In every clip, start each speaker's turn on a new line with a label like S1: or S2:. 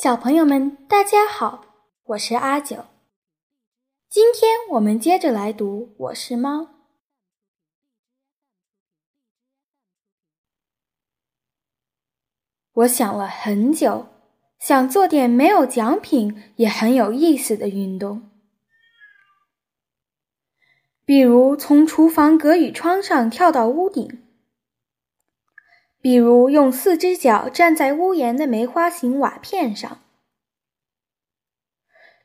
S1: 小朋友们，大家好，我是阿九。今天我们接着来读《我是猫》。我想了很久，想做点没有奖品也很有意思的运动，比如从厨房隔雨窗上跳到屋顶，比如用四只脚站在屋檐的梅花形瓦片上，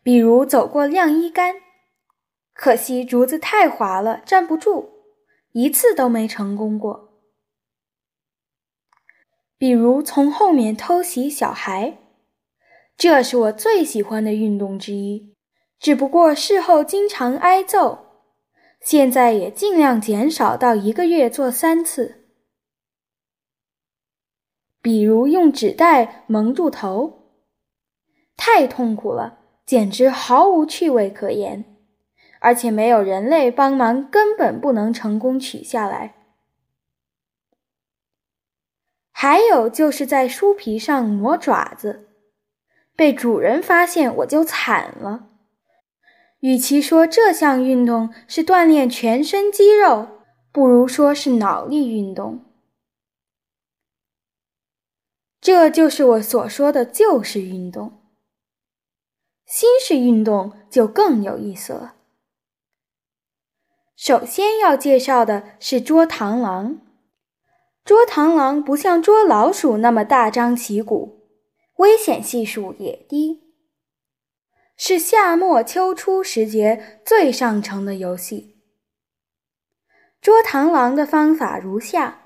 S1: 比如走过晾衣杆，可惜竹子太滑了，站不住，一次都没成功过。比如从后面偷袭小孩，这是我最喜欢的运动之一。只不过事后经常挨揍，现在也尽量减少到一个月做三次。比如用纸袋蒙住头，太痛苦了，简直毫无趣味可言，而且没有人类帮忙，根本不能成功取下来。还有就是在书皮上磨爪子，被主人发现我就惨了。与其说这项运动是锻炼全身肌肉，不如说是脑力运动。这就是我所说的旧式运动。新式运动就更有意思了。首先要介绍的是捉螳螂。捉螳螂不像捉老鼠那么大张旗鼓，危险系数也低，是夏末秋初时节最上乘的游戏。捉螳螂的方法如下：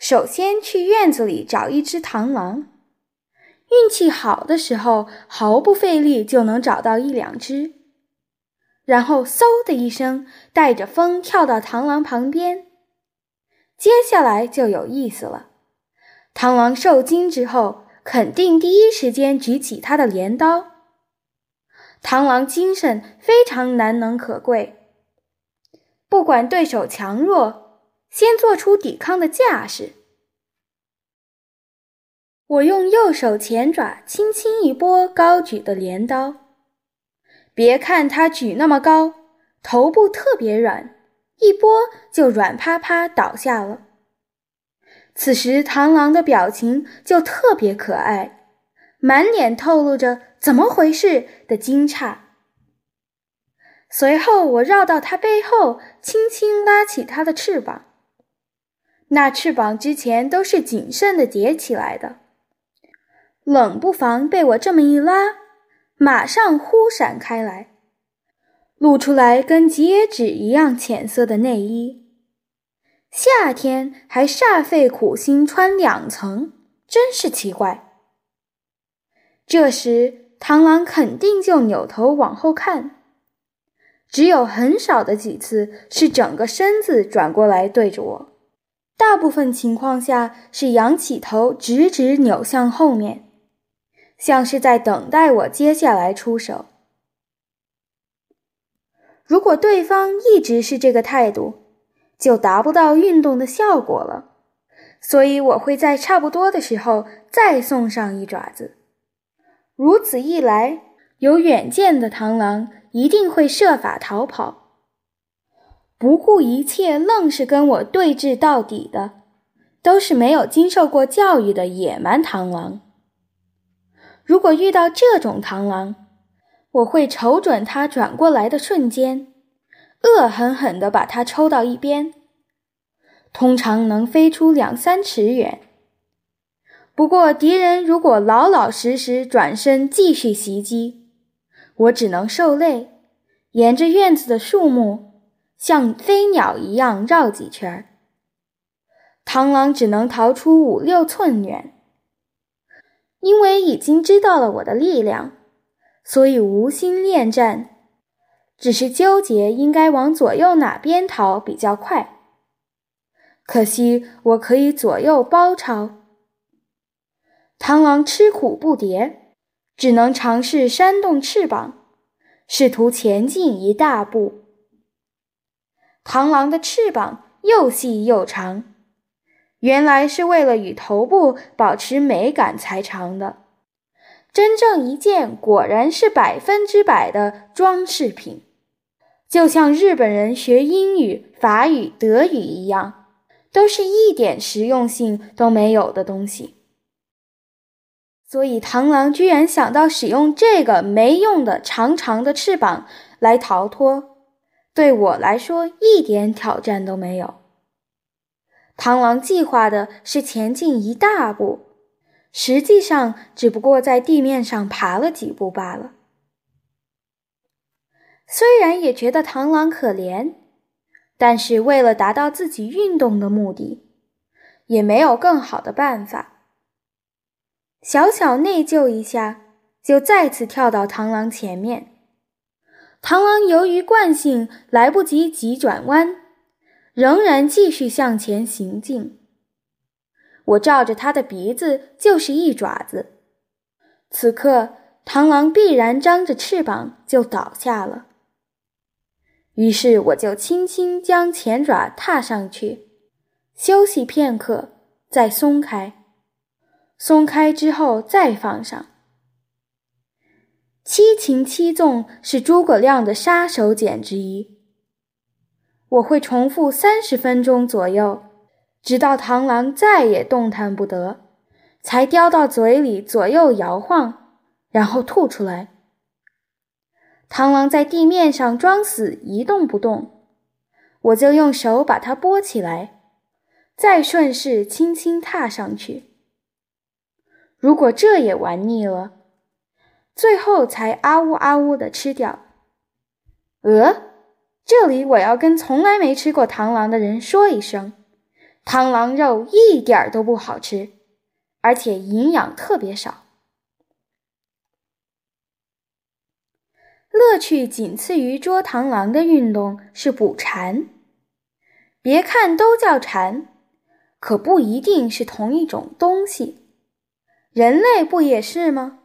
S1: 首先去院子里找一只螳螂，运气好的时候毫不费力就能找到一两只，然后嗖的一声，带着风跳到螳螂旁边。接下来就有意思了。螳螂受惊之后，肯定第一时间举起它的镰刀。螳螂精神非常难能可贵，不管对手强弱，先做出抵抗的架势。我用右手前爪轻轻一拨高举的镰刀，别看它举那么高，头部特别软。一拨就软趴趴倒下了。此时螳螂的表情就特别可爱，满脸透露着“怎么回事”的惊诧。随后我绕到它背后，轻轻拉起它的翅膀。那翅膀之前都是谨慎的叠起来的，冷不防被我这么一拉，马上忽闪开来。露出来跟吉野纸一样浅色的内衣，夏天还煞费苦心穿两层，真是奇怪。这时螳螂肯定就扭头往后看，只有很少的几次是整个身子转过来对着我，大部分情况下是仰起头直直扭向后面，像是在等待我接下来出手。如果对方一直是这个态度，就达不到运动的效果了。所以我会在差不多的时候再送上一爪子。如此一来，有远见的螳螂一定会设法逃跑，不顾一切愣是跟我对峙到底的，都是没有经受过教育的野蛮螳螂。如果遇到这种螳螂，我会瞅准它转过来的瞬间，恶狠狠地把它抽到一边，通常能飞出两三尺远。不过敌人如果老老实实转身继续袭击，我只能受累，沿着院子的树木像飞鸟一样绕几圈儿。螳螂只能逃出五六寸远，因为已经知道了我的力量。所以无心恋战，只是纠结应该往左右哪边逃比较快。可惜我可以左右包抄。螳螂吃苦不迭，只能尝试扇动翅膀，试图前进一大步。螳螂的翅膀又细又长，原来是为了与头部保持美感才长的。真正一见，果然是百分之百的装饰品，就像日本人学英语、法语、德语一样，都是一点实用性都没有的东西。所以螳螂居然想到使用这个没用的长长的翅膀来逃脱，对我来说一点挑战都没有。螳螂计划的是前进一大步。实际上，只不过在地面上爬了几步罢了。虽然也觉得螳螂可怜，但是为了达到自己运动的目的，也没有更好的办法。小小内疚一下，就再次跳到螳螂前面。螳螂由于惯性来不及急转弯，仍然继续向前行进。我照着他的鼻子就是一爪子，此刻螳螂必然张着翅膀就倒下了。于是我就轻轻将前爪踏上去，休息片刻，再松开，松开之后再放上。七擒七纵是诸葛亮的杀手锏之一，我会重复三十分钟左右。直到螳螂再也动弹不得，才叼到嘴里左右摇晃，然后吐出来。螳螂在地面上装死一动不动，我就用手把它拨起来，再顺势轻轻踏上去。如果这也玩腻了，最后才啊呜啊呜的吃掉。呃，这里我要跟从来没吃过螳螂的人说一声。螳螂肉一点儿都不好吃，而且营养特别少。乐趣仅次于捉螳螂的运动是捕蝉。别看都叫蝉，可不一定是同一种东西。人类不也是吗？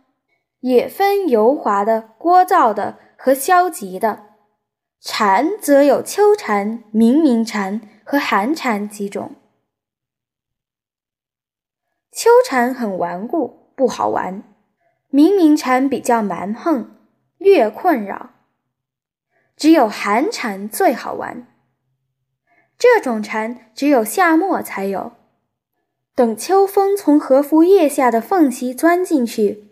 S1: 也分油滑的、聒噪的和消极的。蝉则有秋蝉、鸣鸣蝉和寒蝉几种。秋蝉很顽固，不好玩；鸣鸣蝉比较蛮横，略困扰。只有寒蝉最好玩。这种蝉只有夏末才有。等秋风从和服叶下的缝隙钻进去，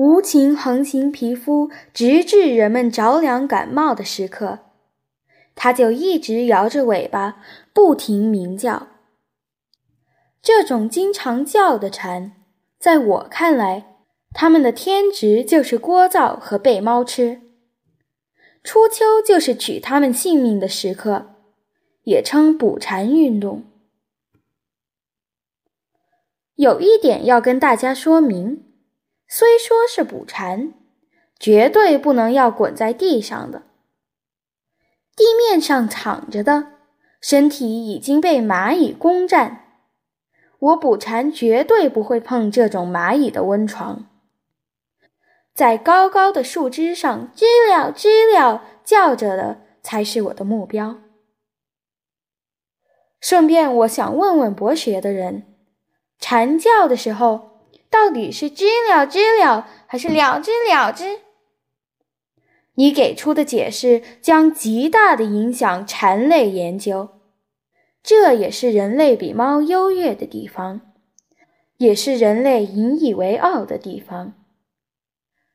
S1: 无情横行皮肤，直至人们着凉感冒的时刻，它就一直摇着尾巴，不停鸣叫。这种经常叫的蝉，在我看来，它们的天职就是聒噪和被猫吃。初秋就是取它们性命的时刻，也称捕蝉运动。有一点要跟大家说明：虽说是捕蝉，绝对不能要滚在地上的。地面上躺着的，身体已经被蚂蚁攻占。我捕蝉绝对不会碰这种蚂蚁的温床，在高高的树枝上知了知了叫着的才是我的目标。顺便，我想问问博学的人，蝉叫的时候到底是知了知了还是了知了知？你给出的解释将极大的影响蝉类研究。这也是人类比猫优越的地方，也是人类引以为傲的地方。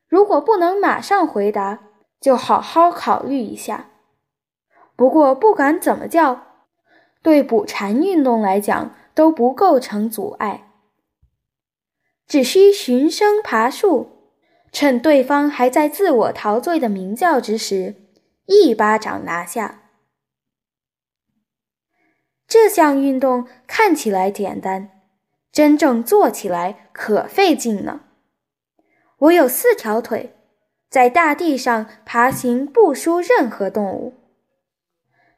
S1: 如果不能马上回答，就好好考虑一下。不过不管怎么叫，对捕蝉运动来讲都不构成阻碍，只需循声爬树，趁对方还在自我陶醉的鸣叫之时，一巴掌拿下。这项运动看起来简单，真正做起来可费劲呢。我有四条腿，在大地上爬行不输任何动物。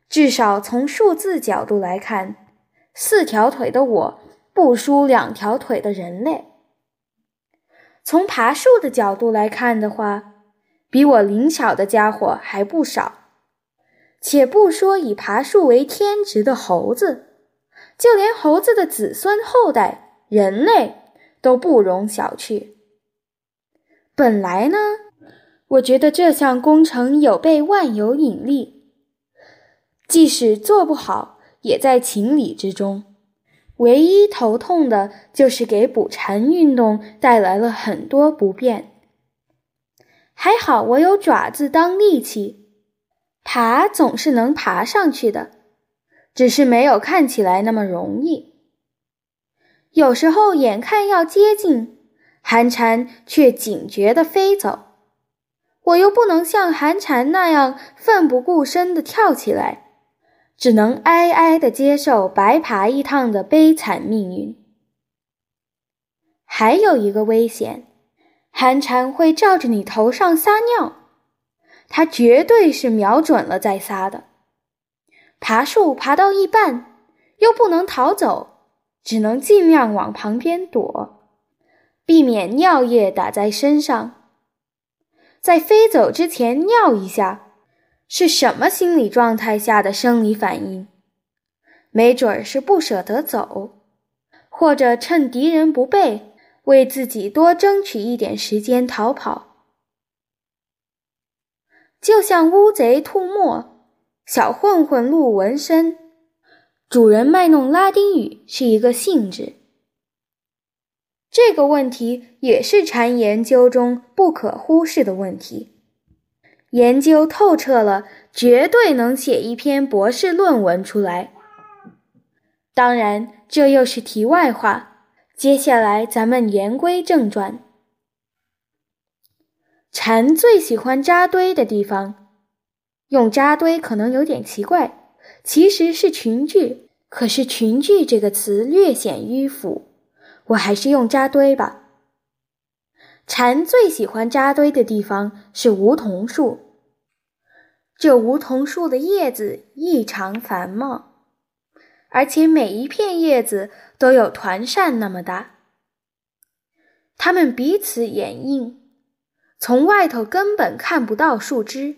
S1: 至少从数字角度来看，四条腿的我不输两条腿的人类。从爬树的角度来看的话，比我灵巧的家伙还不少。且不说以爬树为天职的猴子，就连猴子的子孙后代人类都不容小觑。本来呢，我觉得这项工程有悖万有引力，即使做不好，也在情理之中。唯一头痛的就是给捕蝉运动带来了很多不便。还好我有爪子当利器，爬总是能爬上去的，只是没有看起来那么容易。有时候眼看要接近，寒蝉却警觉地飞走，我又不能像寒蝉那样奋不顾身地跳起来。只能哀哀地接受白爬一趟的悲惨命运。还有一个危险，寒蝉会照着你头上撒尿，它绝对是瞄准了再撒的。爬树爬到一半，又不能逃走，只能尽量往旁边躲，避免尿液打在身上。在飞走之前尿一下。是什么心理状态下的生理反应？没准儿是不舍得走，或者趁敌人不备，为自己多争取一点时间逃跑。就像乌贼吐沫，小混混露纹身，主人卖弄拉丁语是一个性质。这个问题也是禅研究中不可忽视的问题。研究透彻了，绝对能写一篇博士论文出来。当然，这又是题外话。接下来，咱们言归正传。蝉最喜欢扎堆的地方，用扎堆可能有点奇怪，其实是群聚。可是“群聚”这个词略显迂腐，我还是用扎堆吧。蝉最喜欢扎堆的地方是梧桐树。这梧桐树的叶子异常繁茂，而且每一片叶子都有团扇那么大。它们彼此掩映，从外头根本看不到树枝。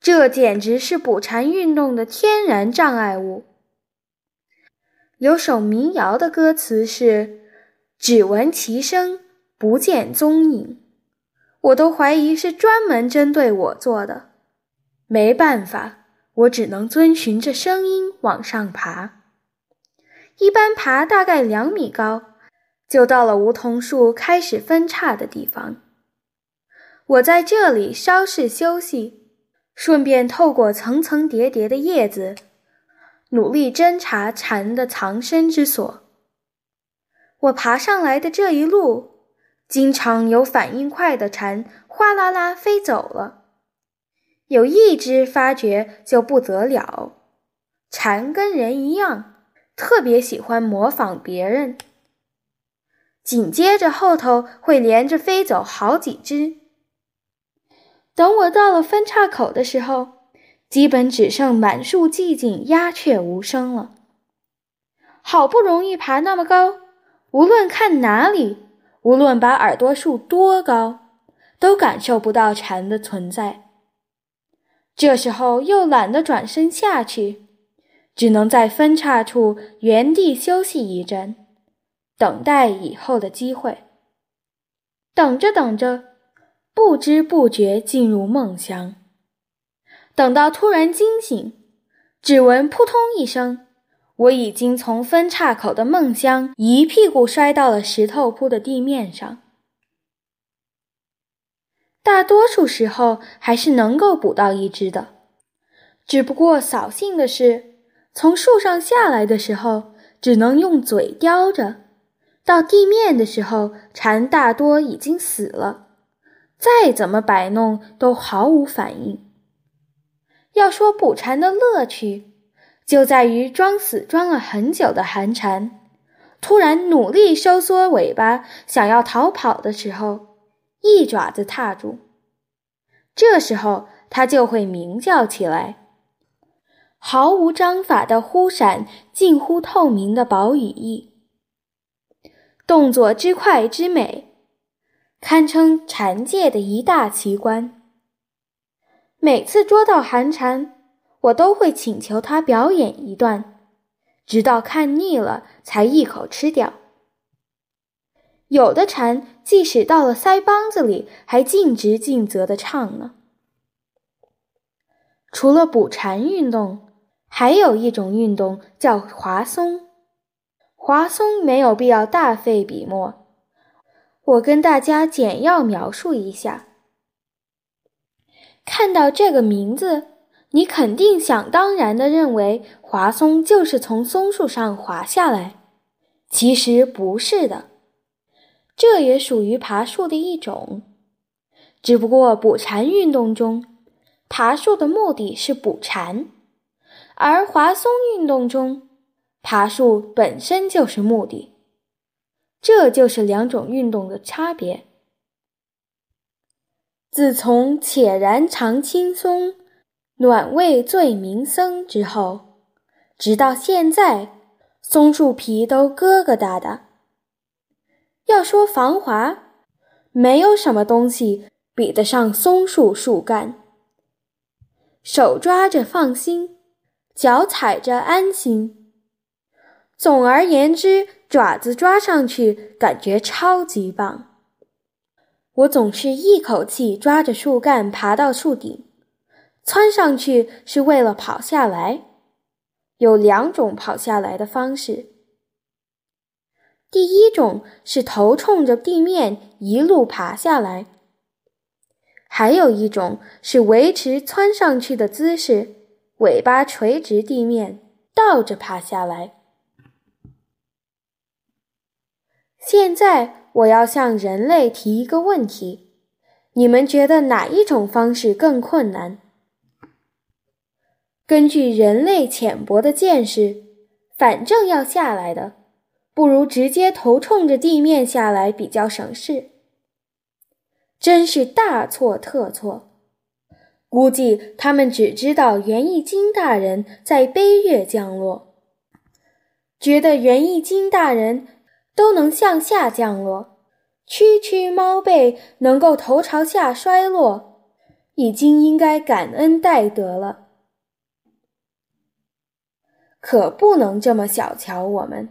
S1: 这简直是捕蝉运动的天然障碍物。有首民谣的歌词是。只闻其声，不见踪影，我都怀疑是专门针对我做的。没办法，我只能遵循着声音往上爬。一般爬大概两米高，就到了梧桐树开始分叉的地方。我在这里稍事休息，顺便透过层层叠叠的叶子，努力侦查蝉的藏身之所。我爬上来的这一路，经常有反应快的蝉哗啦啦飞走了，有一只发觉就不得了。蝉跟人一样，特别喜欢模仿别人。紧接着后头会连着飞走好几只。等我到了分叉口的时候，基本只剩满树寂静、鸦雀无声了。好不容易爬那么高。无论看哪里，无论把耳朵竖多高，都感受不到蝉的存在。这时候又懒得转身下去，只能在分叉处原地休息一阵，等待以后的机会。等着等着，不知不觉进入梦乡。等到突然惊醒，只闻扑通一声。我已经从分岔口的梦乡一屁股摔到了石头铺的地面上。大多数时候还是能够捕到一只的，只不过扫兴的是，从树上下来的时候只能用嘴叼着，到地面的时候蝉大多已经死了，再怎么摆弄都毫无反应。要说捕蝉的乐趣。就在于装死装了很久的寒蝉，突然努力收缩尾巴，想要逃跑的时候，一爪子踏住，这时候它就会鸣叫起来，毫无章法的忽闪近乎透明的薄羽翼，动作之快之美，堪称蝉界的一大奇观。每次捉到寒蝉。我都会请求他表演一段，直到看腻了才一口吃掉。有的蝉即使到了腮帮子里，还尽职尽责地唱呢。除了捕蝉运动，还有一种运动叫划松。划松没有必要大费笔墨，我跟大家简要描述一下。看到这个名字，你肯定想当然的认为划松就是从松树上滑下来，其实不是的。这也属于爬树的一种，只不过捕蝉运动中，爬树的目的是捕蝉，而滑松运动中，爬树本身就是目的。这就是两种运动的差别。自从“且然常青松，暖胃最民僧”之后，直到现在，松树皮都疙疙瘩瘩。要说防滑，没有什么东西比得上松树树干。手抓着放心，脚踩着安心。总而言之，爪子抓上去感觉超级棒。我总是一口气抓着树干爬到树顶，窜上去是为了跑下来。有两种跑下来的方式。第一种是头冲着地面一路爬下来，还有一种是维持窜上去的姿势，尾巴垂直地面，倒着爬下来。现在我要向人类提一个问题：你们觉得哪一种方式更困难？根据人类浅薄的见识，反正要下来的。不如直接头冲着地面下来比较省事，真是大错特错。估计他们只知道园艺金大人在悲月降落，觉得园艺金大人都能向下降落，区区猫背能够头朝下摔落，已经应该感恩戴德了。可不能这么小瞧我们。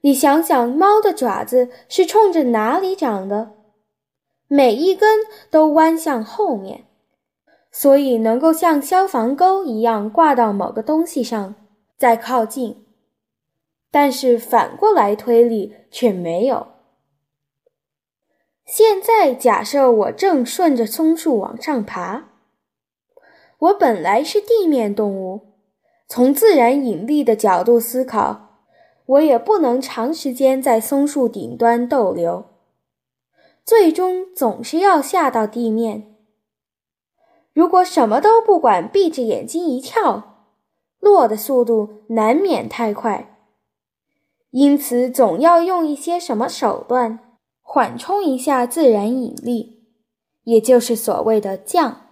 S1: 你想想，猫的爪子是冲着哪里长的？每一根都弯向后面，所以能够像消防钩一样挂到某个东西上，再靠近。但是反过来推理却没有。现在假设我正顺着松树往上爬，我本来是地面动物，从自然引力的角度思考。我也不能长时间在松树顶端逗留，最终总是要下到地面。如果什么都不管，闭着眼睛一跳，落的速度难免太快，因此总要用一些什么手段缓冲一下自然引力，也就是所谓的降。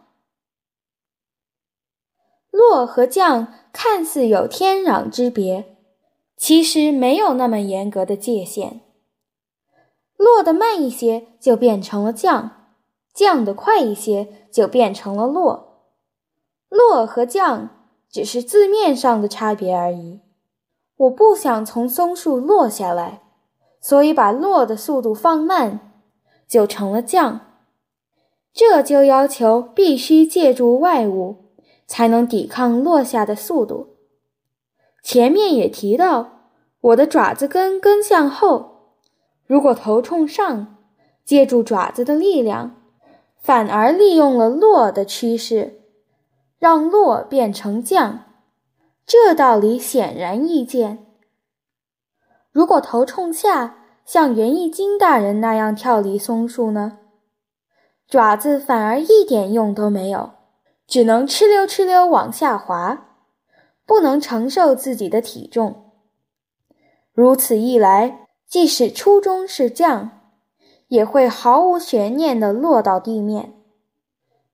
S1: 落和降看似有天壤之别。其实没有那么严格的界限，落得慢一些就变成了降，降得快一些就变成了落，落和降只是字面上的差别而已。我不想从松树落下来，所以把落的速度放慢，就成了降。这就要求必须借助外物，才能抵抗落下的速度。前面也提到，我的爪子根根向后，如果头冲上，借助爪子的力量，反而利用了落的趋势，让落变成降。这道理显然易见。如果头冲下，像园艺金大人那样跳离松树呢？爪子反而一点用都没有，只能哧溜哧溜往下滑。不能承受自己的体重，如此一来，即使初衷是降，也会毫无悬念地落到地面。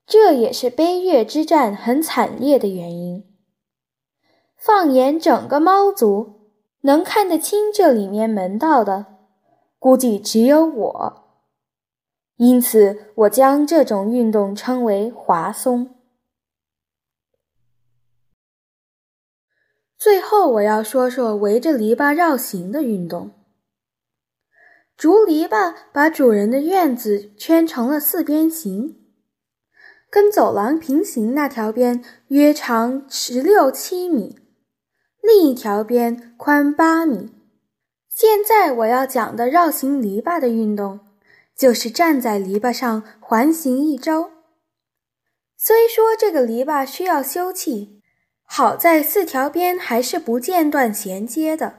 S1: 这也是悲月之战很惨烈的原因。放眼整个猫族，能看得清这里面门道的，估计只有我。因此，我将这种运动称为滑松。最后，我要说说围着篱笆绕行的运动。竹篱笆把主人的院子圈成了四边形，跟走廊平行那条边约长十六七米，另一条边宽八米。现在我要讲的绕行篱笆的运动，就是站在篱笆上环行一周。虽说这个篱笆需要修葺，好在四条边还是不间断衔接的。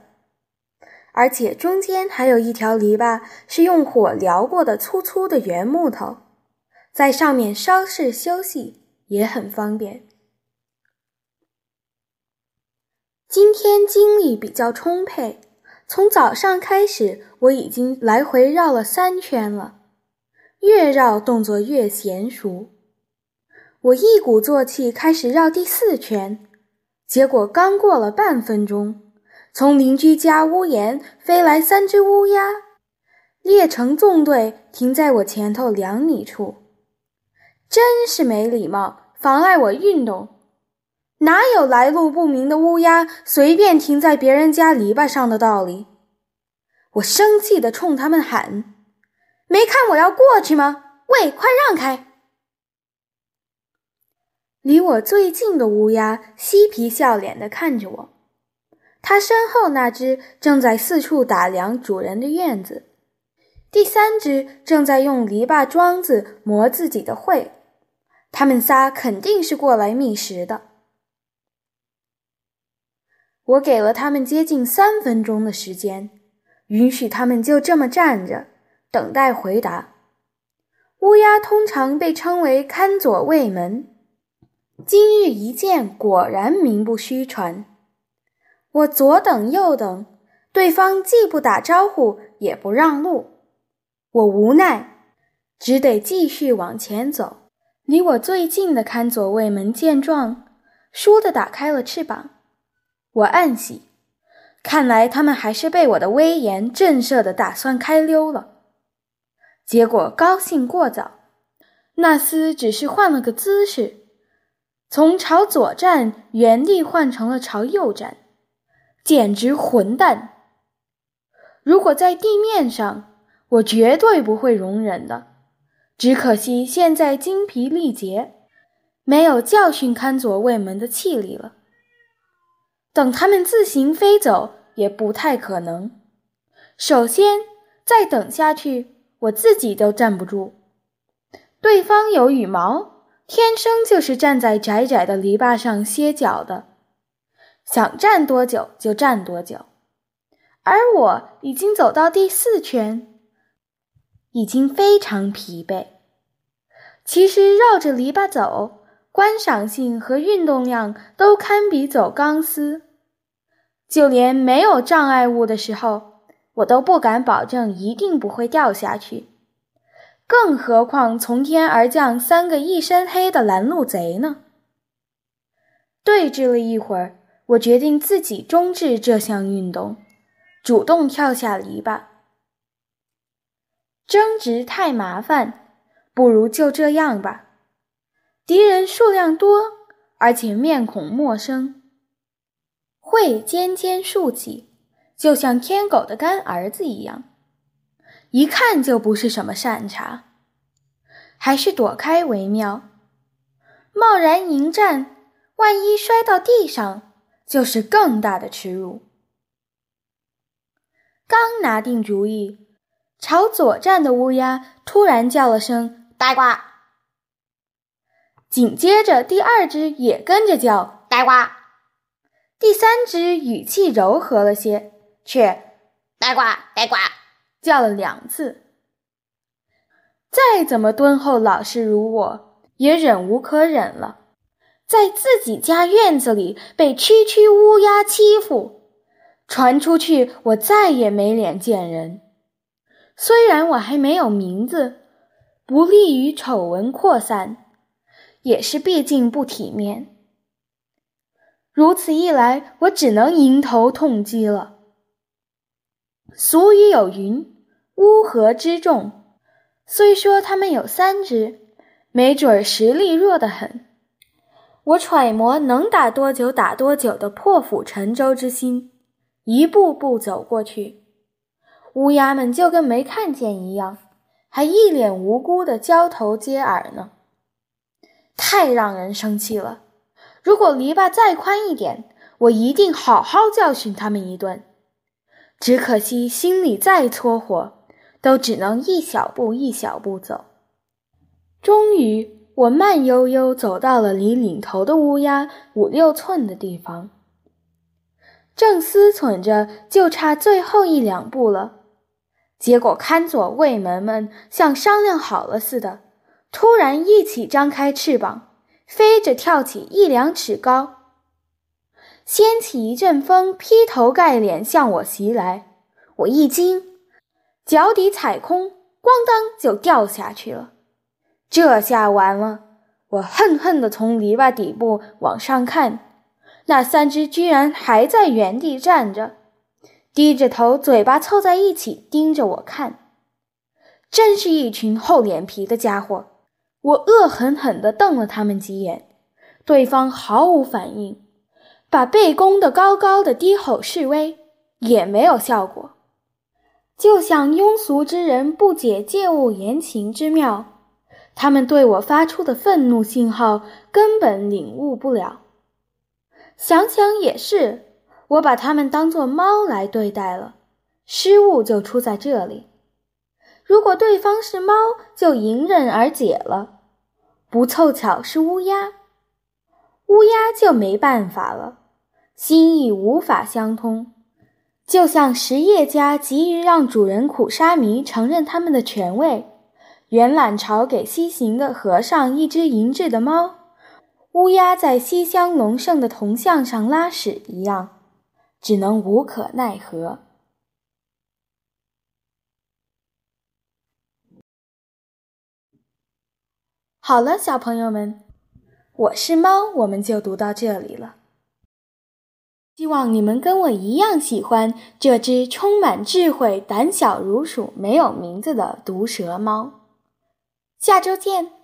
S1: 而且中间还有一条篱笆是用火燎过的粗粗的圆木头，在上面稍事休息也很方便。今天精力比较充沛，从早上开始我已经来回绕了三圈了，越绕动作越娴熟。我一鼓作气开始绕第四圈，结果刚过了半分钟。从邻居家屋檐飞来三只乌鸦，列成纵队停在我前头两米处，真是没礼貌，妨碍我运动。哪有来路不明的乌鸦随便停在别人家篱笆上的道理？我生气地冲他们喊：“没看我要过去吗？喂，快让开！”离我最近的乌鸦嬉皮笑脸地看着我。它身后那只正在四处打量主人的院子，第三只正在用篱笆桩子磨自己的喙。他们仨肯定是过来觅食的。我给了他们接近三分钟的时间，允许他们就这么站着等待回答。乌鸦通常被称为看左卫门，今日一见，果然名不虚传。我左等右等，对方既不打招呼，也不让路，我无奈，只得继续往前走。离我最近的看左卫门见状，倏地打开了翅膀。我暗喜，看来他们还是被我的威严震慑的，打算开溜了。结果高兴过早，那厮只是换了个姿势，从朝左站原地换成了朝右站。简直混蛋！如果在地面上，我绝对不会容忍的。只可惜现在精疲力竭，没有教训看左卫门的气力了。等他们自行飞走也不太可能。首先，再等下去，我自己都站不住。对方有羽毛，天生就是站在窄窄的篱笆上歇脚的。想站多久就站多久，而我已经走到第四圈，已经非常疲惫。其实绕着篱笆走，观赏性和运动量都堪比走钢丝。就连没有障碍物的时候，我都不敢保证一定不会掉下去，更何况从天而降三个一身黑的拦路贼呢？对峙了一会儿。我决定自己终止这项运动，主动跳下篱笆。争执太麻烦，不如就这样吧。敌人数量多，而且面孔陌生，喙尖尖竖起，就像天狗的干儿子一样，一看就不是什么善茬，还是躲开为妙。贸然迎战，万一摔到地上。就是更大的耻辱。刚拿定主意，朝左站的乌鸦突然叫了声“呆瓜”，紧接着第二只也跟着叫“呆瓜”，第三只语气柔和了些，却“呆瓜呆瓜”叫了两次。再怎么敦厚老实如我，也忍无可忍了。在自己家院子里被区区乌鸦欺负，传出去我再也没脸见人。虽然我还没有名字，不利于丑闻扩散，也是毕竟不体面。如此一来，我只能迎头痛击了。俗语有云：“乌合之众。”虽说他们有三只，没准实力弱得很。我揣摩能打多久打多久的破釜沉舟之心，一步步走过去。乌鸦们就跟没看见一样，还一脸无辜的交头接耳呢，太让人生气了。如果篱笆再宽一点，我一定好好教训他们一顿。只可惜心里再搓火，都只能一小步一小步走。终于，我慢悠悠走到了离领头的乌鸦五六寸的地方，正思忖着就差最后一两步了。结果，看左卫门们像商量好了似的，突然一起张开翅膀，飞着跳起一两尺高，掀起一阵风，劈头盖脸向我袭来。我一惊，脚底踩空，咣当就掉下去了。这下完了！我恨恨地从篱笆底部往上看，那三只居然还在原地站着。低着头，嘴巴凑在一起，盯着我看，真是一群厚脸皮的家伙。我恶狠狠地瞪了他们几眼，对方毫无反应，把背弓得高高的，低吼示威也没有效果，就像庸俗之人不解借物言情之妙，他们对我发出的愤怒信号根本领悟不了。想想也是。我把他们当作猫来对待了，失误就出在这里。如果对方是猫，就迎刃而解了；不凑巧是乌鸦，乌鸦就没办法了，心意无法相通。就像实业家急于让主人苦沙弥承认他们的权位，元览朝给西行的和尚一只银质的猫，乌鸦在西乡隆盛的铜像上拉屎一样。只能无可奈何。好了，小朋友们，我是猫，我们就读到这里了。希望你们跟我一样喜欢这只充满智慧、胆小如鼠、没有名字的毒蛇猫。下周见。